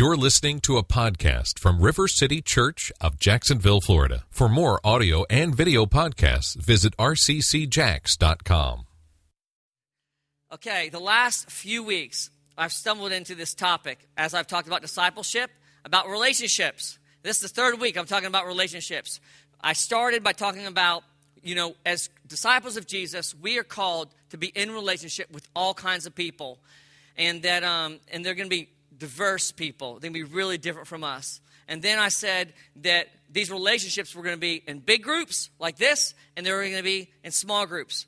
You're listening to a podcast from River City Church of Jacksonville, Florida. For more audio and video podcasts, visit rccjacks.com. Okay, the last few weeks, I've stumbled into this topic as I've talked about discipleship, about relationships. This is the third week I'm talking about relationships. I started by talking about, you know, as disciples of Jesus, we are called to be in relationship with all kinds of people, and that, um, and they're going to be diverse people. They're going to be really different from us. And then I said that these relationships were going to be in big groups like this, and they were going to be in small groups.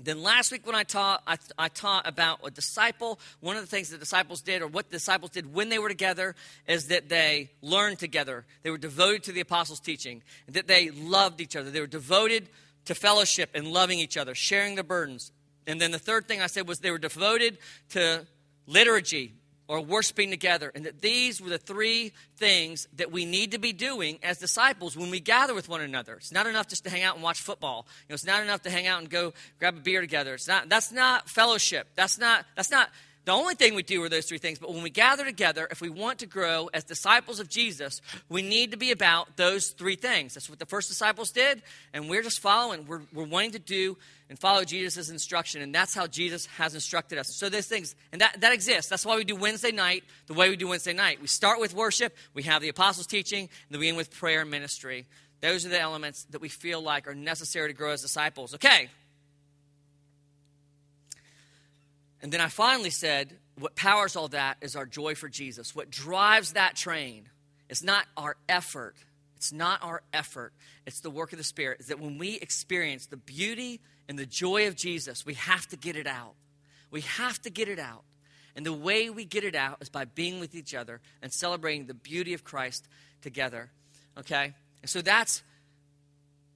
Then last week when I taught, I, I, taught about a disciple. One of the things the disciples did, or what the disciples did when they were together, is that they learned together. They were devoted to the apostles' teaching, that they loved each other. They were devoted to fellowship and loving each other, sharing the burdens. And then the third thing I said was they were devoted to liturgy, or worshiping together. And that these were the three things that we need to be doing as disciples when we gather with one another. It's not enough just to hang out and watch football. You know, it's not enough to hang out and go grab a beer together. It's not that's not fellowship. That's not that's not the only thing we do are those three things. But when we gather together, if we want to grow as disciples of Jesus, we need to be about those three things. That's what the first disciples did, and we're just following. We're, we're wanting to do and follow Jesus' instruction, and that's how Jesus has instructed us. So those things, and that, that exists. That's why we do Wednesday night the way we do Wednesday night. We start with worship, we have the apostles' teaching, and then we end with prayer and ministry. Those are the elements that we feel like are necessary to grow as disciples. Okay, And then I finally said, what powers all that is our joy for Jesus. What drives that train is not our effort. It's not our effort. It's the work of the Spirit. Is that when we experience the beauty and the joy of Jesus, we have to get it out. We have to get it out. And the way we get it out is by being with each other and celebrating the beauty of Christ together. Okay? And so that's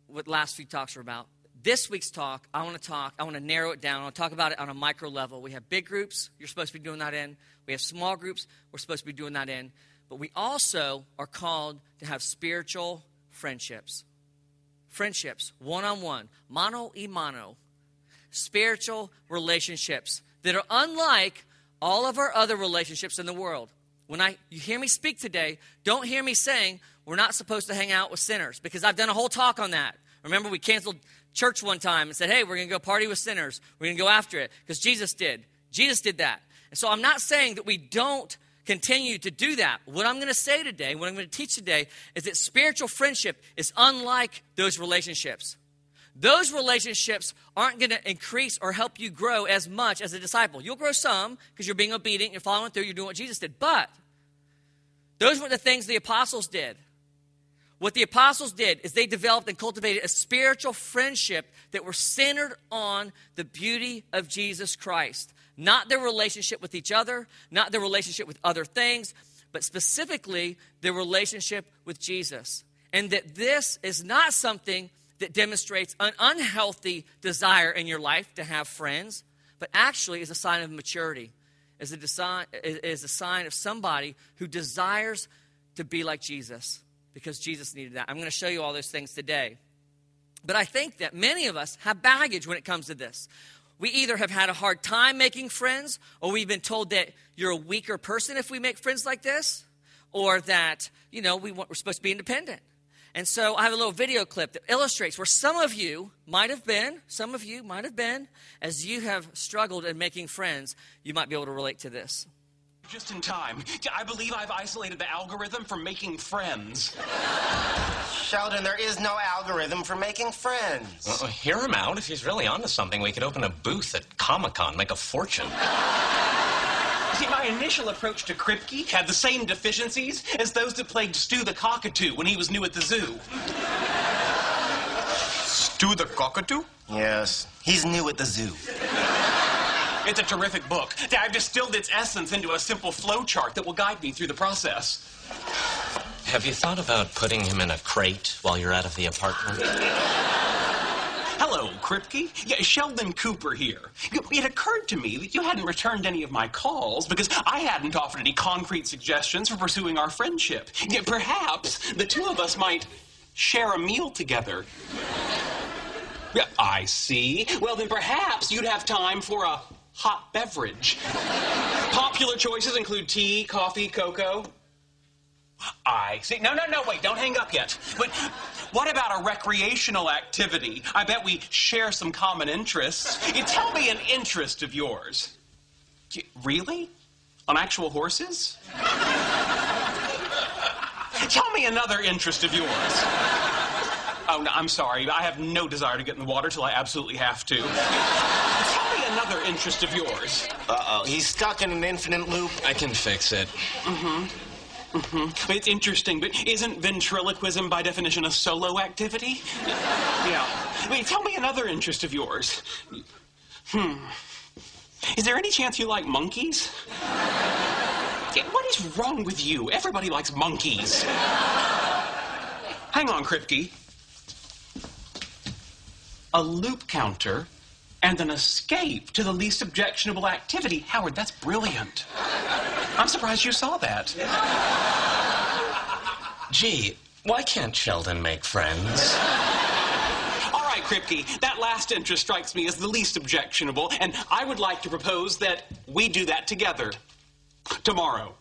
what last few talks were about. This week's talk, I want to talk, I want to narrow it down. I want to talk about it on a micro level. We have big groups, you're supposed to be doing that in. We have small groups, we're supposed to be doing that in. But we also are called to have spiritual friendships. Friendships, one on one, mano y mano. Spiritual relationships that are unlike all of our other relationships in the world. When I you hear me speak today, don't hear me saying we're not supposed to hang out with sinners because I've done a whole talk on that. Remember, we canceled church one time and said, hey, we're going to go party with sinners. We're going to go after it because Jesus did. Jesus did that. And so I'm not saying that we don't continue to do that. What I'm going to say today, what I'm going to teach today, is that spiritual friendship is unlike those relationships. Those relationships aren't going to increase or help you grow as much as a disciple. You'll grow some because you're being obedient, you're following through, you're doing what Jesus did. But those were the things the apostles did. What the apostles did is they developed and cultivated a spiritual friendship that were centered on the beauty of Jesus Christ. Not their relationship with each other, not their relationship with other things, but specifically their relationship with Jesus. And that this is not something that demonstrates an unhealthy desire in your life to have friends, but actually is a sign of maturity, is a, design, is a sign of somebody who desires to be like Jesus because Jesus needed that. I'm going to show you all those things today. But I think that many of us have baggage when it comes to this. We either have had a hard time making friends, or we've been told that you're a weaker person if we make friends like this, or that, you know, we want, we're supposed to be independent. And so I have a little video clip that illustrates where some of you might have been, some of you might have been, as you have struggled in making friends, you might be able to relate to this. Just in time. I believe I've isolated the algorithm for making friends. Sheldon, there is no algorithm for making friends. Well, hear him out. If he's really onto something, we could open a booth at Comic Con, make a fortune. See, my initial approach to Kripke had the same deficiencies as those that plagued Stu the cockatoo when he was new at the zoo. Stu the cockatoo? Yes, he's new at the zoo. It's a terrific book. I've distilled its essence into a simple flowchart that will guide me through the process. Have you thought about putting him in a crate while you're out of the apartment? Hello, Kripke. Yeah, Sheldon Cooper here. It occurred to me that you hadn't returned any of my calls because I hadn't offered any concrete suggestions for pursuing our friendship. Yeah, perhaps the two of us might share a meal together. Yeah, I see. Well, then perhaps you'd have time for a hot beverage. Popular choices include tea, coffee, cocoa. I see. No, no, no, wait, don't hang up yet. But what about a recreational activity? I bet we share some common interests. You tell me an interest of yours. Y- Really? On actual horses? tell me another interest of yours. Oh, no, I'm sorry. I have no desire to get in the water till I absolutely have to. Tell me another interest of yours. Uh oh, he's stuck in an infinite loop. I can fix it. Mm-hmm. Mm-hmm. It's interesting, but isn't ventriloquism by definition a solo activity? Yeah. I mean, tell me another interest of yours. Hmm. Is there any chance you like monkeys? Yeah, what is wrong with you? Everybody likes monkeys. Hang on, Kripke. A loop counter and an escape to the least objectionable activity. Howard, that's brilliant. I'm surprised you saw that. Gee, why can't Sheldon make friends? All right, Kripke, that last interest strikes me as the least objectionable, and I would like to propose that we do that together. Tomorrow.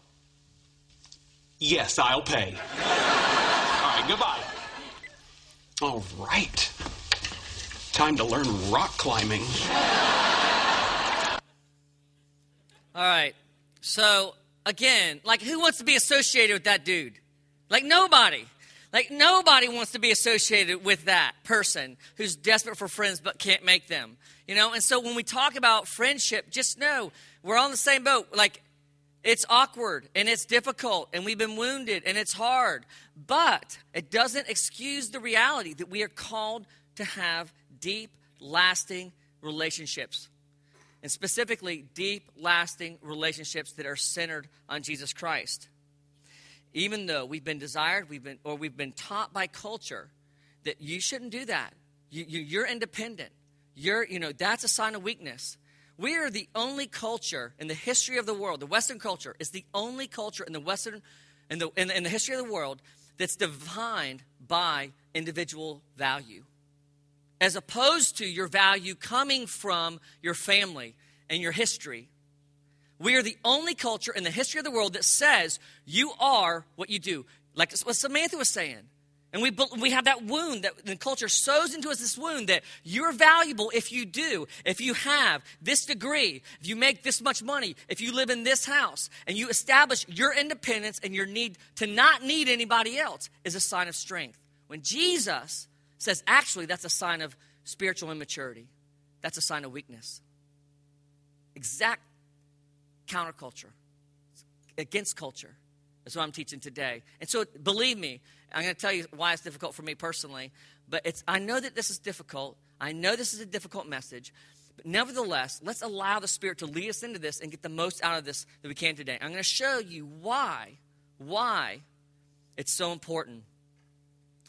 Yes, I'll pay. All right, goodbye. All right. Time to learn rock climbing. All right. So, again, like, who wants to be associated with that dude? Like, nobody. Like, nobody wants to be associated with that person who's desperate for friends but can't make them. You know, and so when we talk about friendship, just know we're on the same boat. Like, it's awkward and it's difficult and we've been wounded and it's hard, but it doesn't excuse the reality that we are called to have deep, lasting relationships. And specifically, deep, lasting relationships that are centered on Jesus Christ. Even though we've been desired, we've been, or we've been taught by culture that you shouldn't do that. You, you, you're independent. You're, you know, that's a sign of weakness. We are the only culture in the history of the world, the Western culture is the only culture in the Western, in the, in the, in the history of the world that's defined by individual value, as opposed to your value coming from your family and your history. We are the only culture in the history of the world that says you are what you do. Like what Samantha was saying. And we, we have that wound that the culture sows into us this wound that you're valuable if you do, if you have this degree, if you make this much money, if you live in this house, and you establish your independence and your need to not need anybody else is a sign of strength. When Jesus says, actually, that's a sign of spiritual immaturity, that's a sign of weakness. Exact counterculture, against culture. That's what I'm teaching today. And so, believe me, I'm going to tell you why it's difficult for me personally. But it's, I know that this is difficult. I know this is a difficult message. But nevertheless, let's allow the Spirit to lead us into this and get the most out of this that we can today. I'm going to show you why, why it's so important.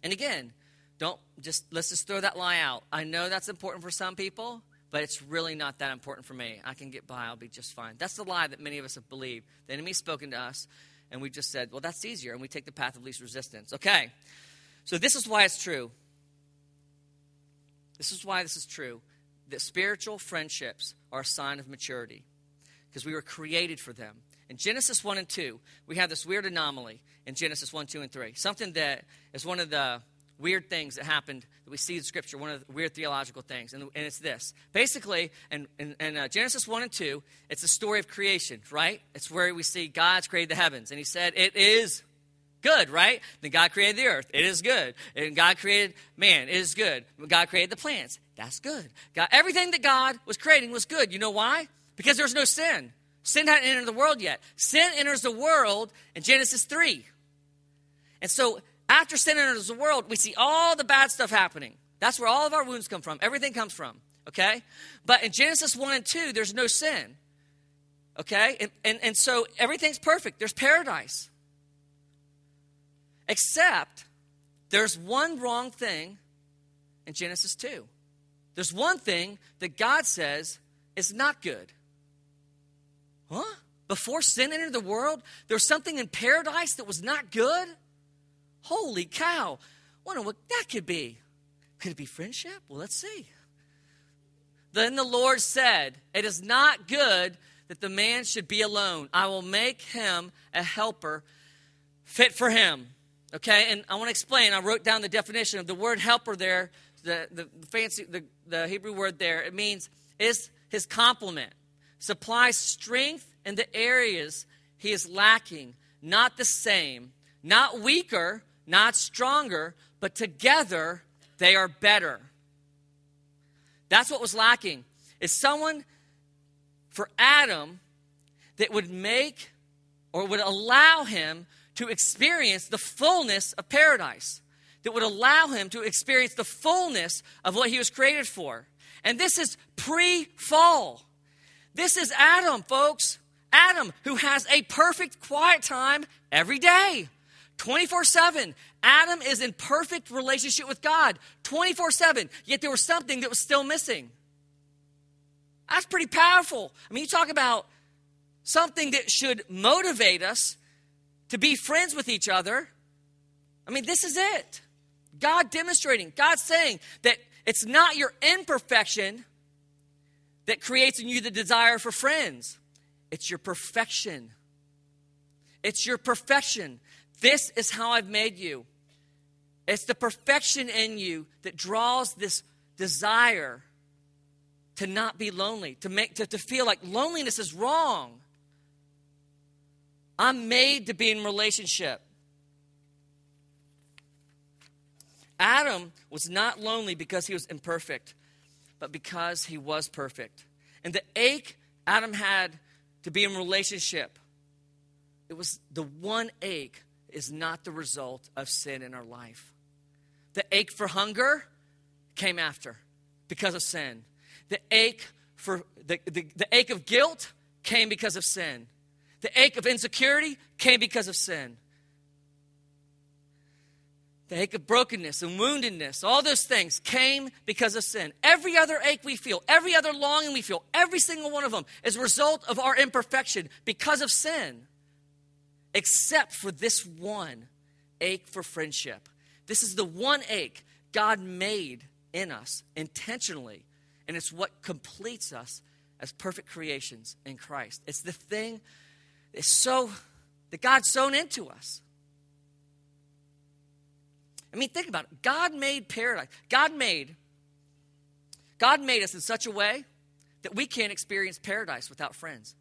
And again, don't just let's just throw that lie out. I know that's important for some people, but it's really not that important for me. I can get by, I'll be just fine. That's the lie that many of us have believed. The enemy's spoken to us, and we just said, well, that's easier, and we take the path of least resistance. Okay, so this is why it's true. This is why this is true that spiritual friendships are a sign of maturity because we were created for them. In Genesis 1 and 2, we have this weird anomaly in Genesis 1, 2, and 3. Something that is one of the weird things that happened that we see in Scripture, one of the weird theological things, and, and it's this. Basically, in, in, in uh, Genesis 1 and 2, it's the story of creation, right? It's where we see God's created the heavens, and He said, It is good, right? Then God created the earth. It is good. And God created man. It is good. God created the plants. That's good. God, everything that God was creating was good. You know why? Because there's no sin. Sin hadn't entered the world yet. Sin enters the world in Genesis 3. And so after sin enters the world, we see all the bad stuff happening. That's where all of our wounds come from. Everything comes from. Okay? But in Genesis 1 and 2, there's no sin. Okay? And, and, and so everything's perfect. There's paradise. Except there's one wrong thing in Genesis 2. There's one thing that God says is not good. Huh? Before sin entered the world, there was something in paradise that was not good? Holy cow. Wonder what that could be. Could it be friendship? Well, let's see. Then the Lord said, It is not good that the man should be alone. I will make him a helper fit for him. Okay, and I want to explain. I wrote down the definition of the word helper there, the, the fancy, the, the Hebrew word there. It means is his complement, supplies strength in the areas he is lacking, not the same, not weaker, not stronger, but together they are better. That's what was lacking. Is someone for Adam that would make or would allow him to experience the fullness of paradise, that would allow him to experience the fullness of what he was created for. And this is pre fall. This is Adam, folks. Adam, who has a perfect quiet time every day, 24 7. Adam is in perfect relationship with God 24 7, yet there was something that was still missing. That's pretty powerful. I mean, you talk about something that should motivate us to be friends with each other. I mean, this is it. God demonstrating, God saying that it's not your imperfection that creates in you the desire for friends, it's your perfection. It's your perfection. This is how I've made you. It's the perfection in you that draws this desire to not be lonely, to make to, to feel like loneliness is wrong. I'm made to be in relationship. Adam was not lonely because he was imperfect, but because he was perfect. And the ache Adam had to be in relationship, it was the one ache is not the result of sin in our life. The ache for hunger came after because of sin. The ache for the, the, the ache of guilt came because of sin. The ache of insecurity came because of sin. The ache of brokenness and woundedness, all those things came because of sin. Every other ache we feel, every other longing we feel, every single one of them is a result of our imperfection because of sin. Except for this one ache for friendship. This is the one ache God made in us intentionally, and it's what completes us as perfect creations in Christ. It's the thing is so that God's sown into us. I mean, think about it. God made paradise. God made God made us in such a way that we can't experience paradise without friends.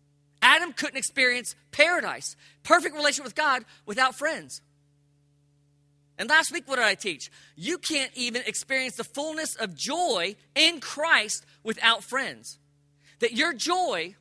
Adam couldn't experience paradise, perfect relationship with God, without friends. And last week, what did I teach? You can't even experience the fullness of joy in Christ without friends. That your joy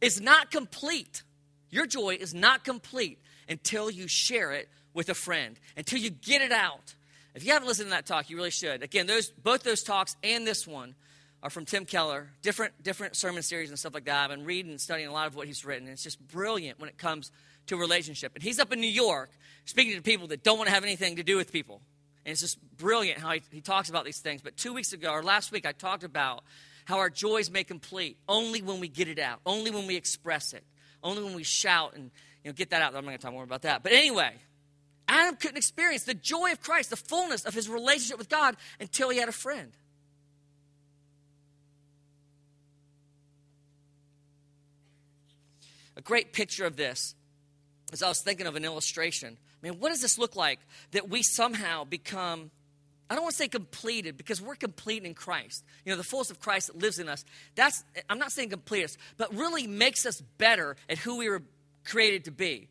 is not complete your joy is not complete until you share it with a friend, until you get it out. If you haven't listened to that talk, you really should. Again, those both those talks and this one are from Tim Keller, different different sermon series and stuff like that. I've been reading and studying a lot of what he's written. And it's just brilliant when it comes to relationship. And he's up in New York speaking to people that don't want to have anything to do with people. And it's just brilliant how he, he talks about these things. But two weeks ago, or last week, I talked about how our joy is made complete only when we get it out, only when we express it. Only when we shout and you know, get that out. I'm not going to talk more about that. But anyway, Adam couldn't experience the joy of Christ, the fullness of his relationship with God until he had a friend. A great picture of this, as I was thinking of an illustration. I mean, what does this look like that we somehow become I don't want to say completed because we're complete in Christ. You know, the fullness of Christ that lives in us. That's I'm not saying complete us, but really makes us better at who we were created to be.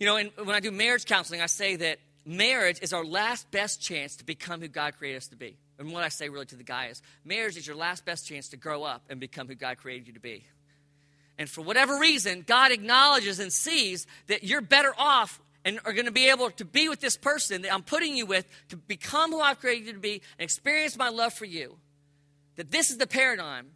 You know, and when I do marriage counseling, I say that marriage is our last best chance to become who God created us to be. And what I say really to the guy is marriage is your last best chance to grow up and become who God created you to be. And for whatever reason, God acknowledges and sees that you're better off and are going to be able to be with this person that I'm putting you with to become who I've created you to be and experience my love for you. That this is the paradigm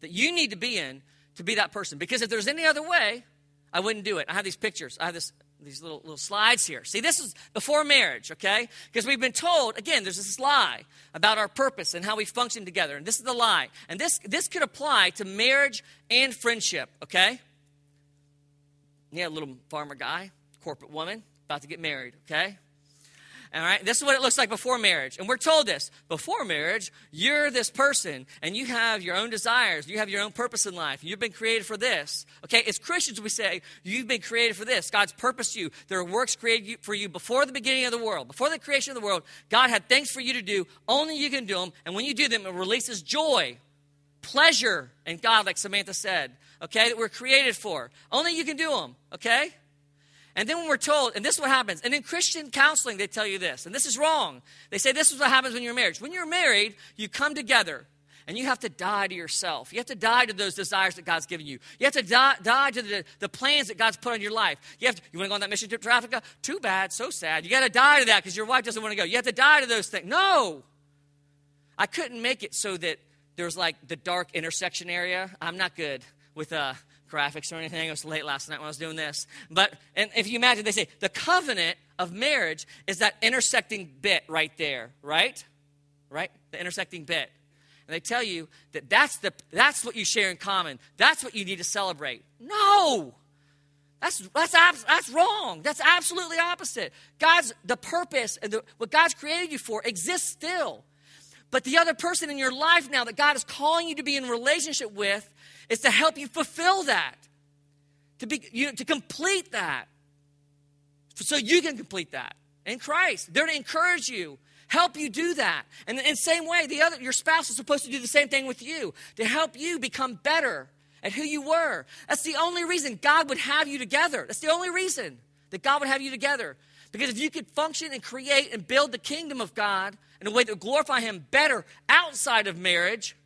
that you need to be in to be that person. Because if there's any other way, I wouldn't do it. I have these pictures. I have this, these little, little slides here. See, this is before marriage, okay? Because we've been told, again, there's this lie about our purpose and how we function together. And this is the lie. And this, this could apply to marriage and friendship, okay? Yeah, little farmer guy, corporate woman, about to get married, okay? All right, this is what it looks like before marriage. And we're told this before marriage, you're this person and you have your own desires, you have your own purpose in life. You've been created for this. Okay, as Christians, we say, you've been created for this. God's purposed you. There are works created for you before the beginning of the world. Before the creation of the world, God had things for you to do. Only you can do them. And when you do them, it releases joy, pleasure and God, like Samantha said, okay, that we're created for. Only you can do them, okay? And then when we're told, and this is what happens, and in Christian counseling, they tell you this, and this is wrong. They say this is what happens when you're married. When you're married, you come together and you have to die to yourself. You have to die to those desires that God's given you. You have to die, die to the, the plans that God's put on your life. You have to, you want to go on that mission trip to Africa? Too bad, so sad. You got to die to that because your wife doesn't want to go. You have to die to those things. No, I couldn't make it so that there's like the dark intersection area. I'm not good with uh, graphics or anything. It was late last night when I was doing this. But and if you imagine, they say the covenant of marriage is that intersecting bit right there, right? Right? The intersecting bit. And they tell you that that's, the, that's what you share in common. That's what you need to celebrate. No! That's, that's, that's wrong. That's absolutely opposite. God's, the purpose and the, what God's created you for exists still. But the other person in your life now that God is calling you to be in relationship with is to help you fulfill that, to, be, you know, to complete that, so you can complete that in Christ. They're to encourage you, help you do that. And in the same way, the other, your spouse is supposed to do the same thing with you to help you become better at who you were. That's the only reason God would have you together. That's the only reason that God would have you together. Because if you could function and create and build the kingdom of God in a way would glorify Him better outside of marriage,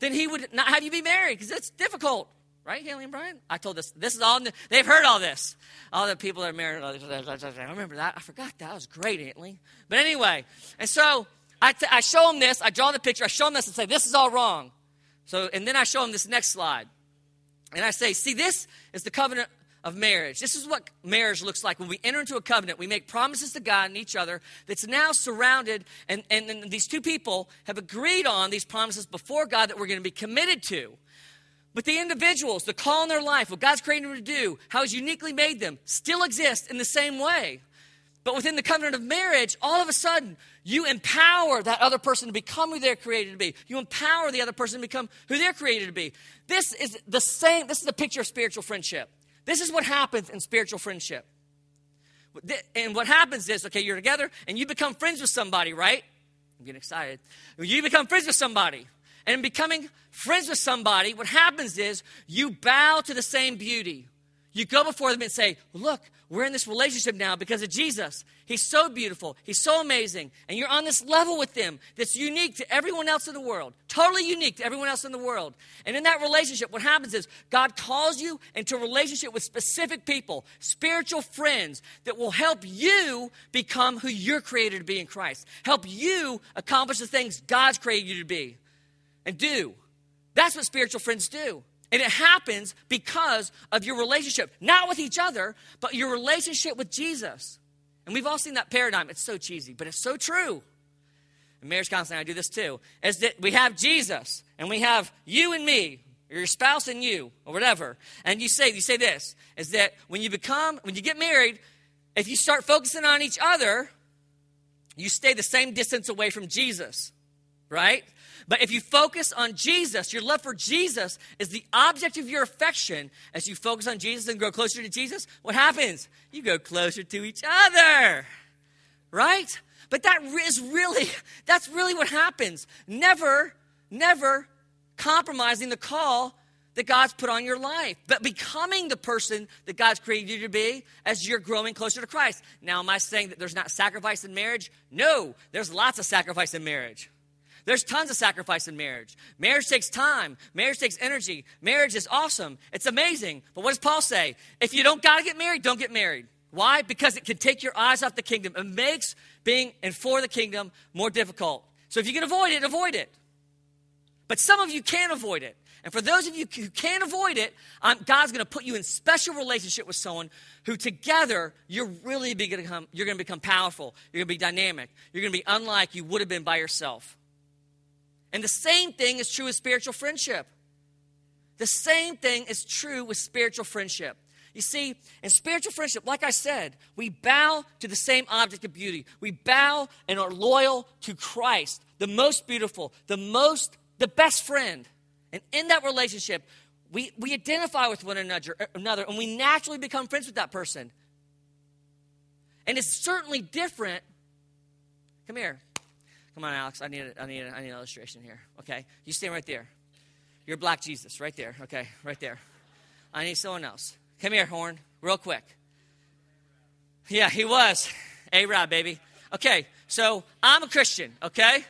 then he would not have you be married because it's difficult. Right, Haley and Brian? I told this. This is all. They've heard all this. All the people that are married. I remember that. I forgot that. That was great, Antley. But anyway, and so I, t- I show them this. I draw the picture. I show them this and say, this is all wrong. So, and then I show them this next slide. And I say, see, this is the covenant of marriage. This is what marriage looks like. When we enter into a covenant, we make promises to God and each other that's now surrounded, and, and, and these two people have agreed on these promises before God that we're going to be committed to. But the individuals, the call in their life, what God's created them to do, how He's uniquely made them, still exist in the same way. But within the covenant of marriage, all of a sudden, you empower that other person to become who they're created to be. You empower the other person to become who they're created to be. This is the same, this is the picture of spiritual friendship. This is what happens in spiritual friendship. And what happens is, okay, you're together and you become friends with somebody, right? I'm getting excited. You become friends with somebody. And in becoming friends with somebody, what happens is you bow to the same beauty. You go before them and say, Look, we're in this relationship now because of Jesus. He's so beautiful. He's so amazing. And you're on this level with them that's unique to everyone else in the world. Totally unique to everyone else in the world. And in that relationship, what happens is God calls you into a relationship with specific people, spiritual friends that will help you become who you're created to be in Christ. Help you accomplish the things God's created you to be and do. That's what spiritual friends do. And it happens because of your relationship, not with each other, but your relationship with Jesus. And we've all seen that paradigm. It's so cheesy, but it's so true. In marriage counseling, I do this too. Is that we have Jesus and we have you and me, or your spouse and you, or whatever. And you say, you say this, is that when you become, when you get married, if you start focusing on each other, you stay the same distance away from Jesus, right? But if you focus on Jesus, your love for Jesus is the object of your affection. As you focus on Jesus and grow closer to Jesus, what happens? You go closer to each other, right? But that is really, that's really what happens. Never, never compromising the call that God's put on your life, but becoming the person that God's created you to be as you're growing closer to Christ. Now, am I saying that there's not sacrifice in marriage? No, there's lots of sacrifice in marriage. There's tons of sacrifice in marriage. Marriage takes time, marriage takes energy. Marriage is awesome, it's amazing. But what does Paul say? If you don't got to get married, don't get married. Why? Because it can take your eyes off the kingdom. It makes being and for the kingdom more difficult. So if you can avoid it, avoid it. But some of you can't avoid it. And for those of you who can't avoid it, um, God's going to put you in special relationship with someone who together you're really become, you're going to become powerful. You're going to be dynamic. You're going to be unlike you would have been by yourself. And the same thing is true with spiritual friendship. The same thing is true with spiritual friendship. You see, in spiritual friendship, like I said, we bow to the same object of beauty. We bow and are loyal to Christ, the most beautiful, the most, the best friend. And in that relationship, we, we identify with one another, another and we naturally become friends with that person. And it's certainly different. Come here. Come on, Alex. I need, a, I, need a, I need an illustration here. Okay? You stand right there. You're Black Jesus, right there. Okay, right there. I need someone else. Come here, Horn, real quick. Yeah, he was. A Rod, baby. Okay, so I'm a Christian, okay?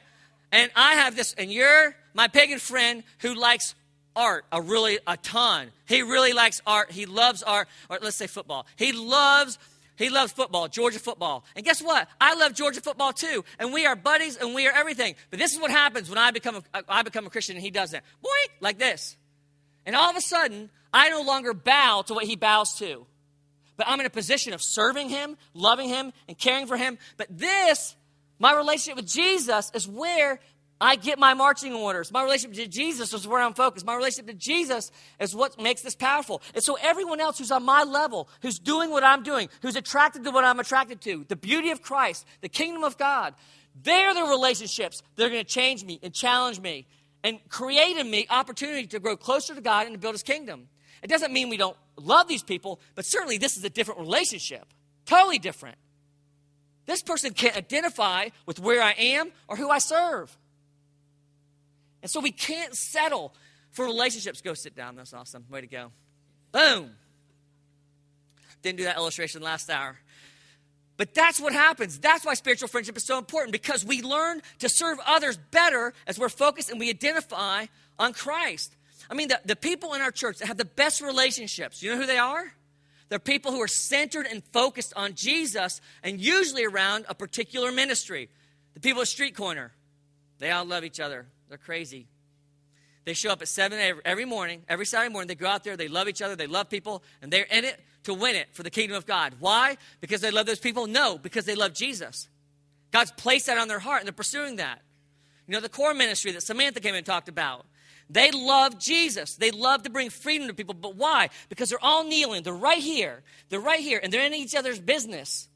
And I have this, and you're my pagan friend who likes art a really a ton. He really likes art. He loves art, or let's say football. He loves he loves football, Georgia football. And guess what? I love Georgia football too. And we are buddies and we are everything. But this is what happens when I become a, I become a Christian and he doesn't. Boy, like this. And all of a sudden, I no longer bow to what he bows to. But I'm in a position of serving him, loving him, and caring for him. But this, my relationship with Jesus, is where I get my marching orders. My relationship to Jesus is where I'm focused. My relationship to Jesus is what makes this powerful. And so, everyone else who's on my level, who's doing what I'm doing, who's attracted to what I'm attracted to, the beauty of Christ, the kingdom of God, they're the relationships that are going to change me and challenge me and create in me opportunity to grow closer to God and to build his kingdom. It doesn't mean we don't love these people, but certainly this is a different relationship. Totally different. This person can't identify with where I am or who I serve. And so we can't settle for relationships. Go sit down. That's awesome. Way to go. Boom. Didn't do that illustration last hour. But that's what happens. That's why spiritual friendship is so important because we learn to serve others better as we're focused and we identify on Christ. I mean, the, the people in our church that have the best relationships, you know who they are? They're people who are centered and focused on Jesus and usually around a particular ministry. The people at Street Corner, they all love each other. They're crazy. They show up at 7 every morning, every Saturday morning. They go out there, they love each other, they love people, and they're in it to win it for the kingdom of God. Why? Because they love those people? No, because they love Jesus. God's placed that on their heart, and they're pursuing that. You know, the core ministry that Samantha came and talked about. They love Jesus. They love to bring freedom to people. But why? Because they're all kneeling. They're right here. They're right here. And they're in each other's business.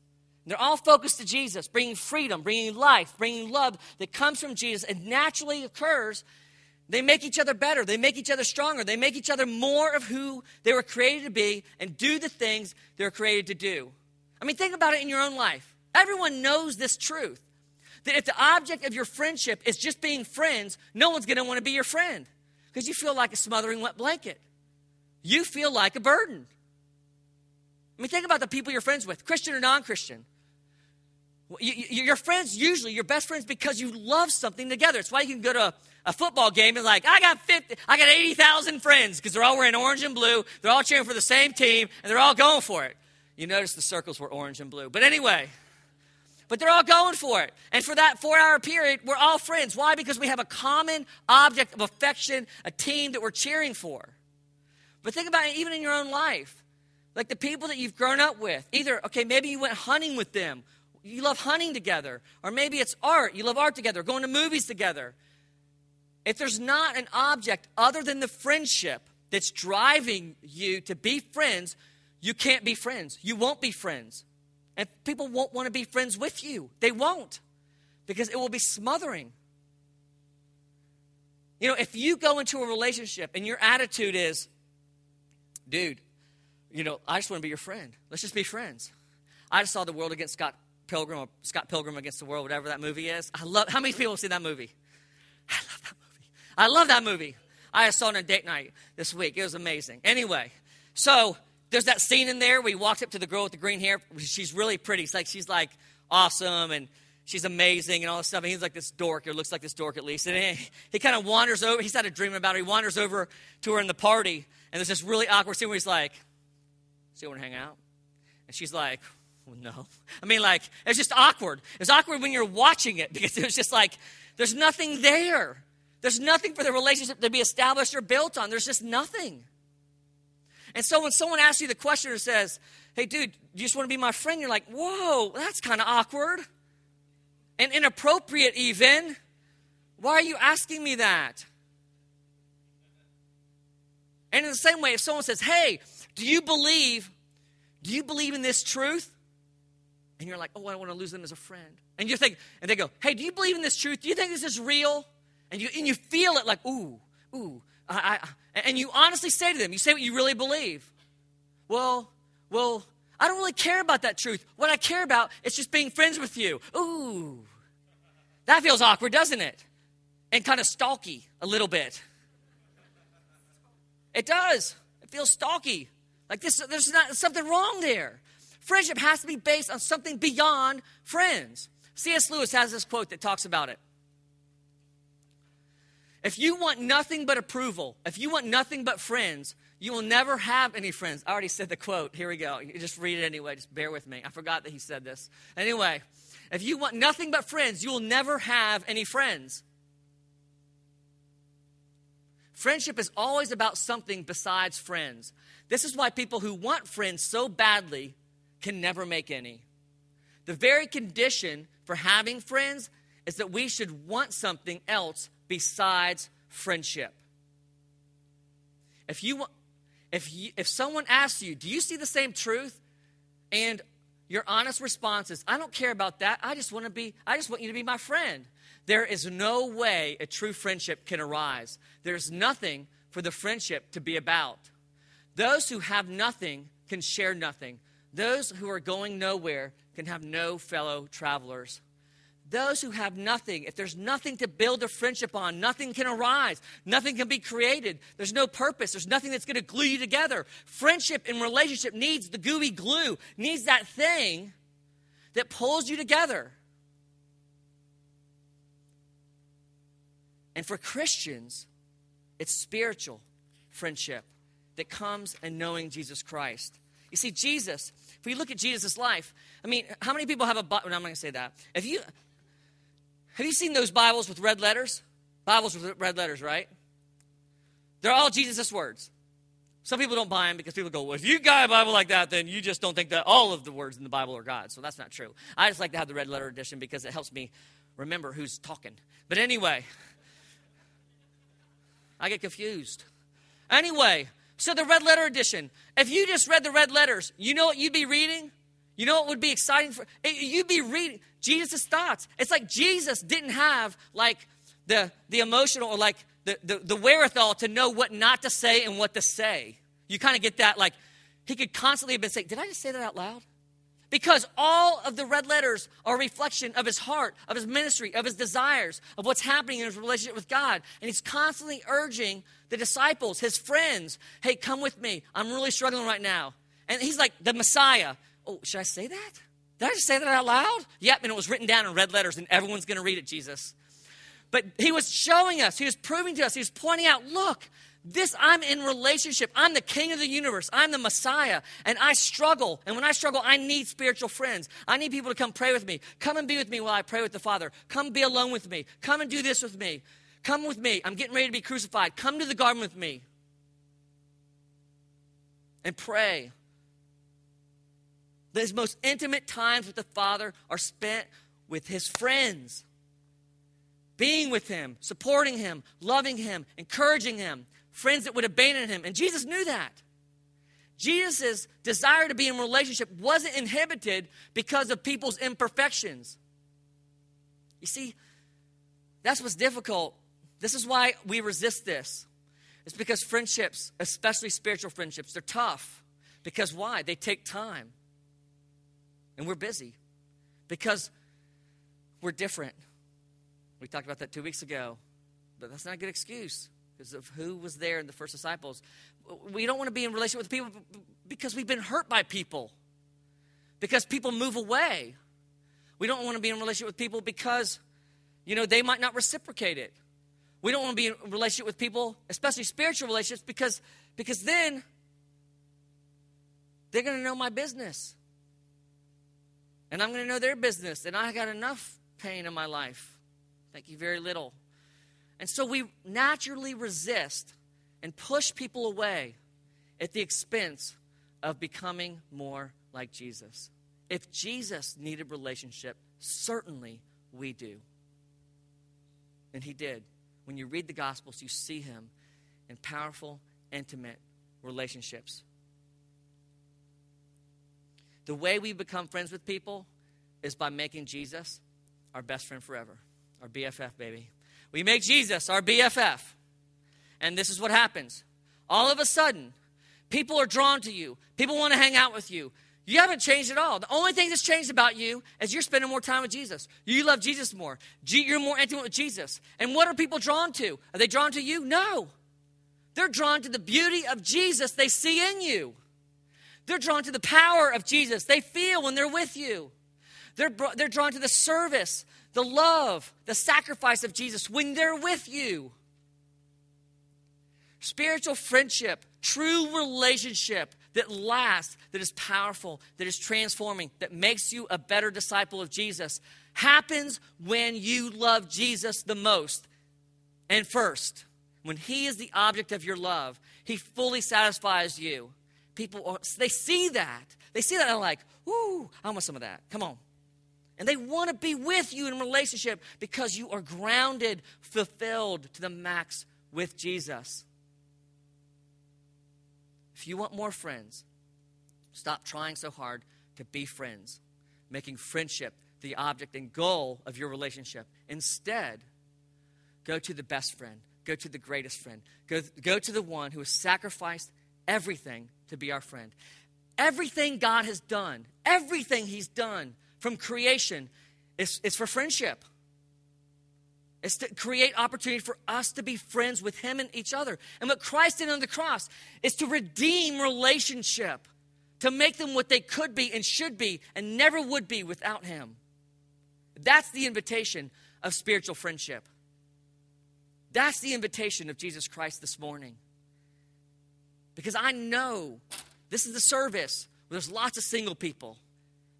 They're all focused to Jesus, bringing freedom, bringing life, bringing love that comes from Jesus and naturally occurs. They make each other better. They make each other stronger. They make each other more of who they were created to be and do the things they were created to do. I mean, think about it in your own life. Everyone knows this truth that if the object of your friendship is just being friends, no one's going to want to be your friend because you feel like a smothering wet blanket. You feel like a burden. I mean, think about the people you're friends with, Christian or non Christian. Your friends, usually, your best friends, because you love something together. It's why you can go to a, a football game and like, I got 50, I got 80,000 friends because they're all wearing orange and blue. They're all cheering for the same team and they're all going for it. You notice the circles were orange and blue. But anyway, but they're all going for it. And for that four hour period, we're all friends. Why? Because we have a common object of affection, a team that we're cheering for. But think about it even in your own life. Like the people that you've grown up with. Either, okay, maybe you went hunting with them. You love hunting together. Or maybe it's art. You love art together, going to movies together. If there's not an object other than the friendship that's driving you to be friends, you can't be friends. You won't be friends. And people won't want to be friends with you. They won't because it will be smothering. You know, if you go into a relationship and your attitude is, dude, you know, I just want to be your friend. Let's just be friends. I just saw The World Against Scott Pilgrim or Scott Pilgrim Against the World, whatever that movie is. I love, how many people have seen that movie? I love that movie. I love that movie. I saw it on a date night this week. It was amazing. Anyway, so there's that scene in there. We walked up to the girl with the green hair. She's really pretty. It's like she's like awesome and she's amazing and all this stuff. And he's like this dork, or looks like this dork at least. And he, he kind of wanders over. He's had a dream about her. He wanders over to her in the party, and there's this really awkward scene where he's like, "So you want to hang out?" And she's like, no. I mean, like, it's just awkward. It's awkward when you're watching it because it was just like, there's nothing there. There's nothing for the relationship to be established or built on. There's just nothing. And so when someone asks you the question or says, hey, dude, you just want to be my friend? You're like, whoa, that's kind of awkward and inappropriate, even. Why are you asking me that? And in the same way, if someone says, hey, do you believe Do you believe in this truth? And you're like, Oh, I don't want to lose them as a friend. And you think, and they go, Hey, do you believe in this truth? Do you think this is real? And you, and you feel it like, Ooh, ooh. I, I, and you honestly say to them, You say what you really believe. Well, well, I don't really care about that truth. What I care about is just being friends with you. Ooh. That feels awkward, doesn't it? And kind of stalky a little bit. It does. It feels stalky. Like this, there's not something wrong there. Friendship has to be based on something beyond friends. C.S. Lewis has this quote that talks about it. If you want nothing but approval, if you want nothing but friends, you will never have any friends. I already said the quote. Here we go. You just read it anyway. Just bear with me. I forgot that he said this. Anyway, if you want nothing but friends, you will never have any friends. Friendship is always about something besides friends. This is why people who want friends so badly can never make any. The very condition for having friends is that we should want something else besides friendship. If you want, if you, if someone asks you, "Do you see the same truth?" and your honest response is, "I don't care about that. I just want to be I just want you to be my friend." There is no way a true friendship can arise. There's nothing for the friendship to be about. Those who have nothing can share nothing. Those who are going nowhere can have no fellow travelers. Those who have nothing, if there's nothing to build a friendship on, nothing can arise, nothing can be created. There's no purpose, there's nothing that's going to glue you together. Friendship and relationship needs the gooey glue, needs that thing that pulls you together. And for Christians, it's spiritual friendship that comes in knowing Jesus Christ. You see, Jesus, if we look at Jesus' life, I mean, how many people have a Bible? No, I'm not going to say that. If you, have you seen those Bibles with red letters? Bibles with red letters, right? They're all Jesus' words. Some people don't buy them because people go, well, if you got a Bible like that, then you just don't think that all of the words in the Bible are God. So that's not true. I just like to have the red letter edition because it helps me remember who's talking. But anyway, I get confused. Anyway, so the red letter edition. If you just read the red letters, you know what you'd be reading? You know what would be exciting for you'd be reading Jesus' thoughts. It's like Jesus didn't have like the the emotional or like the, the, the wherewithal to know what not to say and what to say. You kind of get that like he could constantly have been saying, Did I just say that out loud? Because all of the red letters are a reflection of his heart, of his ministry, of his desires, of what's happening in his relationship with God. And he's constantly urging the disciples, his friends, hey, come with me. I'm really struggling right now. And he's like, the Messiah. Oh, should I say that? Did I just say that out loud? Yep, and it was written down in red letters, and everyone's going to read it, Jesus. But he was showing us, he was proving to us, he was pointing out, look, this, I'm in relationship. I'm the king of the universe. I'm the Messiah. And I struggle. And when I struggle, I need spiritual friends. I need people to come pray with me. Come and be with me while I pray with the Father. Come be alone with me. Come and do this with me. Come with me. I'm getting ready to be crucified. Come to the garden with me. And pray. His most intimate times with the Father are spent with his friends being with him, supporting him, loving him, encouraging him friends that would abandon him. And Jesus knew that. Jesus' desire to be in relationship wasn't inhibited because of people's imperfections. You see, that's what's difficult. This is why we resist this. It's because friendships, especially spiritual friendships, they're tough. Because why? They take time. And we're busy. Because we're different. We talked about that two weeks ago. But that's not a good excuse because of who was there in the first disciples. We don't want to be in relationship with people because we've been hurt by people, because people move away. We don't want to be in relationship with people because, you know, they might not reciprocate it. We don't want to be in relationship with people, especially spiritual relationships, because, because then they're going to know my business. And I'm going to know their business. And I got enough pain in my life. Thank you very little. And so we naturally resist and push people away at the expense of becoming more like Jesus. If Jesus needed relationship, certainly we do. And he did. When you read the Gospels, you see him in powerful, intimate relationships. The way we become friends with people is by making Jesus our best friend forever, our BFF, baby. We make Jesus our BFF. And this is what happens. All of a sudden, people are drawn to you, people want to hang out with you. You haven't changed at all. The only thing that's changed about you is you're spending more time with Jesus. You love Jesus more. You're more intimate with Jesus. And what are people drawn to? Are they drawn to you? No. They're drawn to the beauty of Jesus they see in you. They're drawn to the power of Jesus they feel when they're with you. They're, they're drawn to the service, the love, the sacrifice of Jesus when they're with you. Spiritual friendship, true relationship that lasts, that is powerful, that is transforming, that makes you a better disciple of Jesus happens when you love Jesus the most and first. When He is the object of your love, He fully satisfies you. People, they see that. They see that and they're like, ooh, I want some of that. Come on. And they want to be with you in relationship because you are grounded, fulfilled to the max with Jesus. If you want more friends, stop trying so hard to be friends, making friendship the object and goal of your relationship. Instead, go to the best friend, go to the greatest friend, go, go to the one who has sacrificed everything to be our friend. Everything God has done, everything He's done from creation is, is for friendship. It's to create opportunity for us to be friends with Him and each other. And what Christ did on the cross is to redeem relationship, to make them what they could be and should be and never would be without Him. That's the invitation of spiritual friendship. That's the invitation of Jesus Christ this morning. Because I know this is the service where there's lots of single people,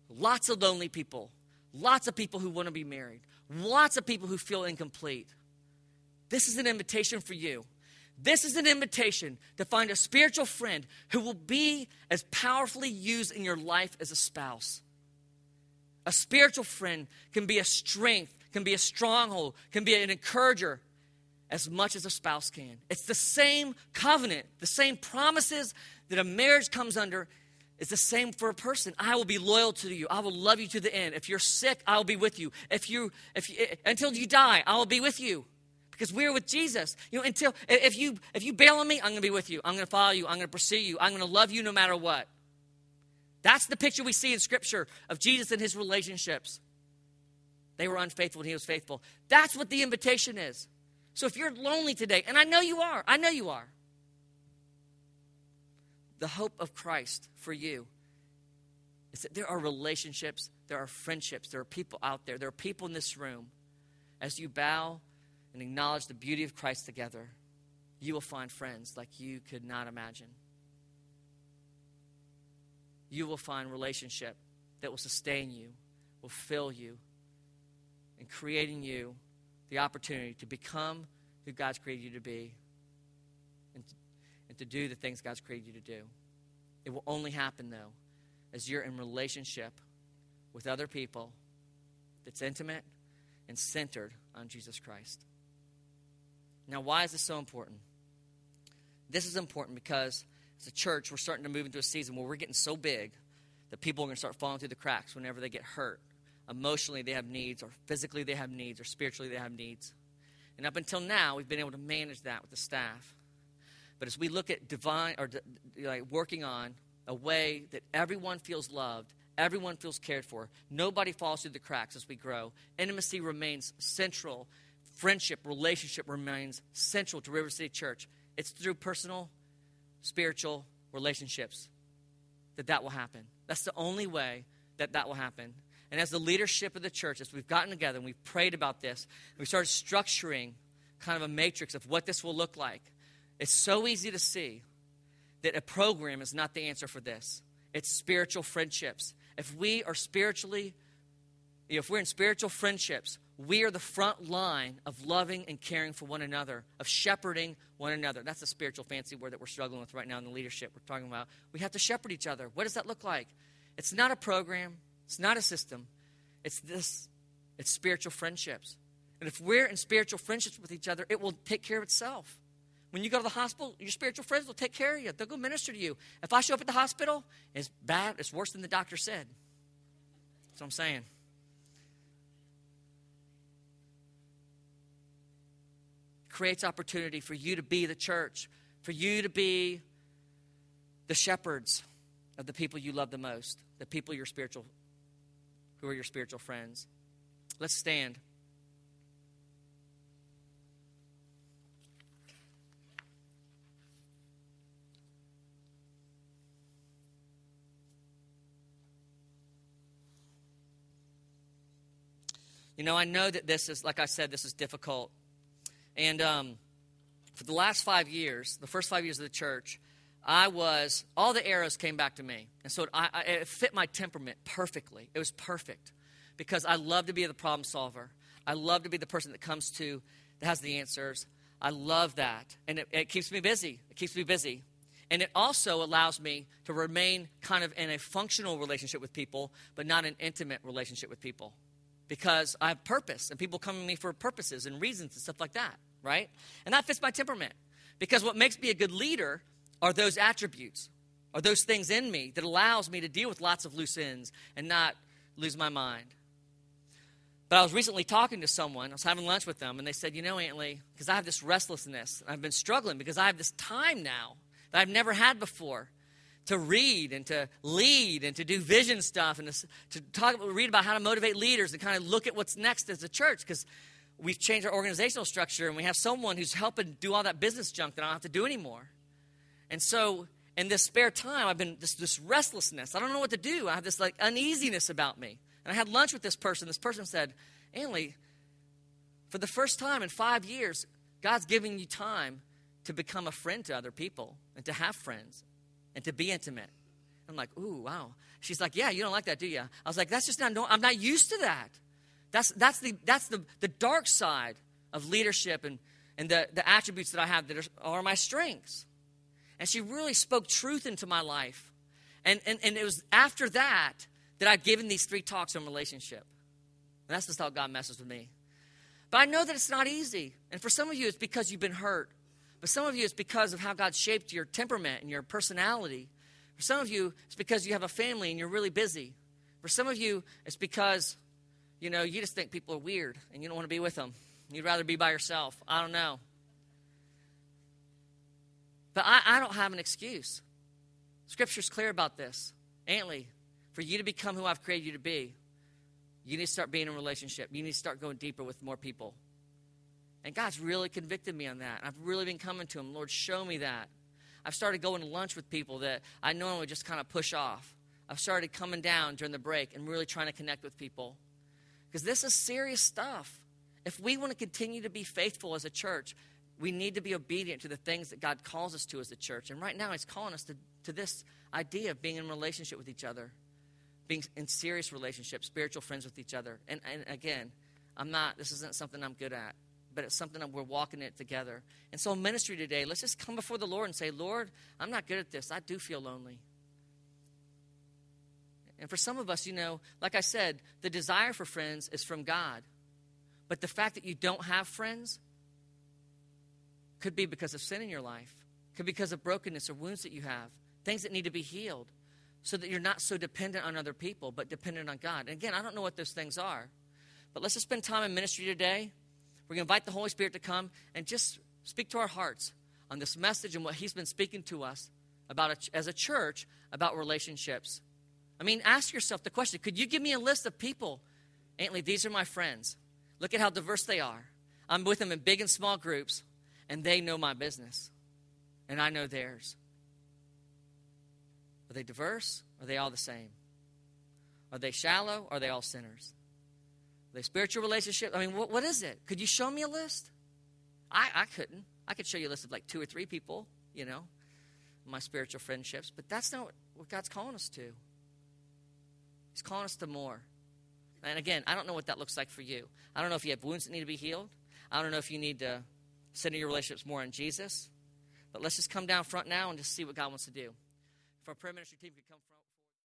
lots of lonely people, lots of people who want to be married, lots of people who feel incomplete. This is an invitation for you. This is an invitation to find a spiritual friend who will be as powerfully used in your life as a spouse. A spiritual friend can be a strength, can be a stronghold, can be an encourager, as much as a spouse can. It's the same covenant, the same promises that a marriage comes under is the same for a person. I will be loyal to you. I will love you to the end. If you're sick, I will be with you. If you if you, until you die, I will be with you. Because we're with Jesus. You know, until if you if you bail on me, I'm going to be with you. I'm going to follow you. I'm going to pursue you. I'm going to love you no matter what. That's the picture we see in scripture of Jesus and his relationships. They were unfaithful and he was faithful. That's what the invitation is. So if you're lonely today, and I know you are, I know you are, the hope of Christ for you is that there are relationships, there are friendships, there are people out there, there are people in this room. As you bow and acknowledge the beauty of Christ together, you will find friends like you could not imagine. You will find relationship that will sustain you, will fill you, and creating you the opportunity to become who God's created you to be to do the things God's created you to do. It will only happen, though, as you're in relationship with other people that's intimate and centered on Jesus Christ. Now, why is this so important? This is important because as a church, we're starting to move into a season where we're getting so big that people are going to start falling through the cracks whenever they get hurt emotionally they have needs, or physically they have needs, or spiritually they have needs. And up until now, we've been able to manage that with the staff. But as we look at divine or working on a way that everyone feels loved, everyone feels cared for, nobody falls through the cracks as we grow, intimacy remains central, friendship, relationship remains central to River City Church. It's through personal, spiritual relationships that that will happen. That's the only way that that will happen. And as the leadership of the church, as we've gotten together and we've prayed about this, we started structuring kind of a matrix of what this will look like. It's so easy to see that a program is not the answer for this. It's spiritual friendships. If we are spiritually, if we're in spiritual friendships, we are the front line of loving and caring for one another, of shepherding one another. That's a spiritual fancy word that we're struggling with right now in the leadership. We're talking about we have to shepherd each other. What does that look like? It's not a program, it's not a system, it's this it's spiritual friendships. And if we're in spiritual friendships with each other, it will take care of itself. When you go to the hospital, your spiritual friends will take care of you. They'll go minister to you. If I show up at the hospital, it's bad, it's worse than the doctor said. That's what I'm saying. Creates opportunity for you to be the church, for you to be the shepherds of the people you love the most, the people your spiritual who are your spiritual friends. Let's stand. You know, I know that this is, like I said, this is difficult. And um, for the last five years, the first five years of the church, I was, all the arrows came back to me. And so it, I, it fit my temperament perfectly. It was perfect because I love to be the problem solver. I love to be the person that comes to, that has the answers. I love that. And it, it keeps me busy. It keeps me busy. And it also allows me to remain kind of in a functional relationship with people, but not an intimate relationship with people because I have purpose and people come to me for purposes and reasons and stuff like that, right? And that fits my temperament because what makes me a good leader are those attributes, are those things in me that allows me to deal with lots of loose ends and not lose my mind. But I was recently talking to someone, I was having lunch with them, and they said, You know, Antley, because I have this restlessness, I've been struggling because I have this time now that I've never had before to read and to lead and to do vision stuff and to, to talk read about how to motivate leaders and kind of look at what's next as a church because we've changed our organizational structure and we have someone who's helping do all that business junk that I don't have to do anymore. And so in this spare time, I've been this, this restlessness. I don't know what to do. I have this like uneasiness about me. And I had lunch with this person. This person said, Antley, for the first time in five years, God's giving you time to become a friend to other people and to have friends and to be intimate. I'm like, ooh, wow. She's like, yeah, you don't like that, do you? I was like, that's just not, no, I'm not used to that. That's, that's, the, that's the, the dark side of leadership and, and the, the attributes that I have that are, are my strengths. And she really spoke truth into my life. And, and, and it was after that that I've given these three talks on relationship. And that's just how God messes with me. But I know that it's not easy. And for some of you, it's because you've been hurt. But some of you, it's because of how God shaped your temperament and your personality. For some of you, it's because you have a family and you're really busy. For some of you, it's because, you know, you just think people are weird and you don't want to be with them. You'd rather be by yourself. I don't know. But I, I don't have an excuse. Scripture's clear about this. Antley, for you to become who I've created you to be, you need to start being in relationship. You need to start going deeper with more people. And God's really convicted me on that. I've really been coming to Him. Lord, show me that. I've started going to lunch with people that I normally just kind of push off. I've started coming down during the break and really trying to connect with people. Because this is serious stuff. If we want to continue to be faithful as a church, we need to be obedient to the things that God calls us to as a church. And right now, He's calling us to, to this idea of being in relationship with each other, being in serious relationship, spiritual friends with each other. And, and again, I'm not, this isn't something I'm good at but it's something that we're walking it together. And so, ministry today, let's just come before the Lord and say, Lord, I'm not good at this. I do feel lonely. And for some of us, you know, like I said, the desire for friends is from God. But the fact that you don't have friends could be because of sin in your life, could be because of brokenness or wounds that you have, things that need to be healed, so that you're not so dependent on other people, but dependent on God. And again, I don't know what those things are. But let's just spend time in ministry today we're going to invite the Holy Spirit to come and just speak to our hearts on this message and what He's been speaking to us about a, as a church about relationships. I mean, ask yourself the question could you give me a list of people? Antley, these are my friends. Look at how diverse they are. I'm with them in big and small groups, and they know my business, and I know theirs. Are they diverse? Are they all the same? Are they shallow? Are they all sinners? The spiritual relationship. I mean, what, what is it? Could you show me a list? I, I couldn't. I could show you a list of like two or three people, you know, my spiritual friendships, but that's not what God's calling us to. He's calling us to more. And again, I don't know what that looks like for you. I don't know if you have wounds that need to be healed. I don't know if you need to center your relationships more on Jesus. But let's just come down front now and just see what God wants to do. If our prayer ministry team could come from.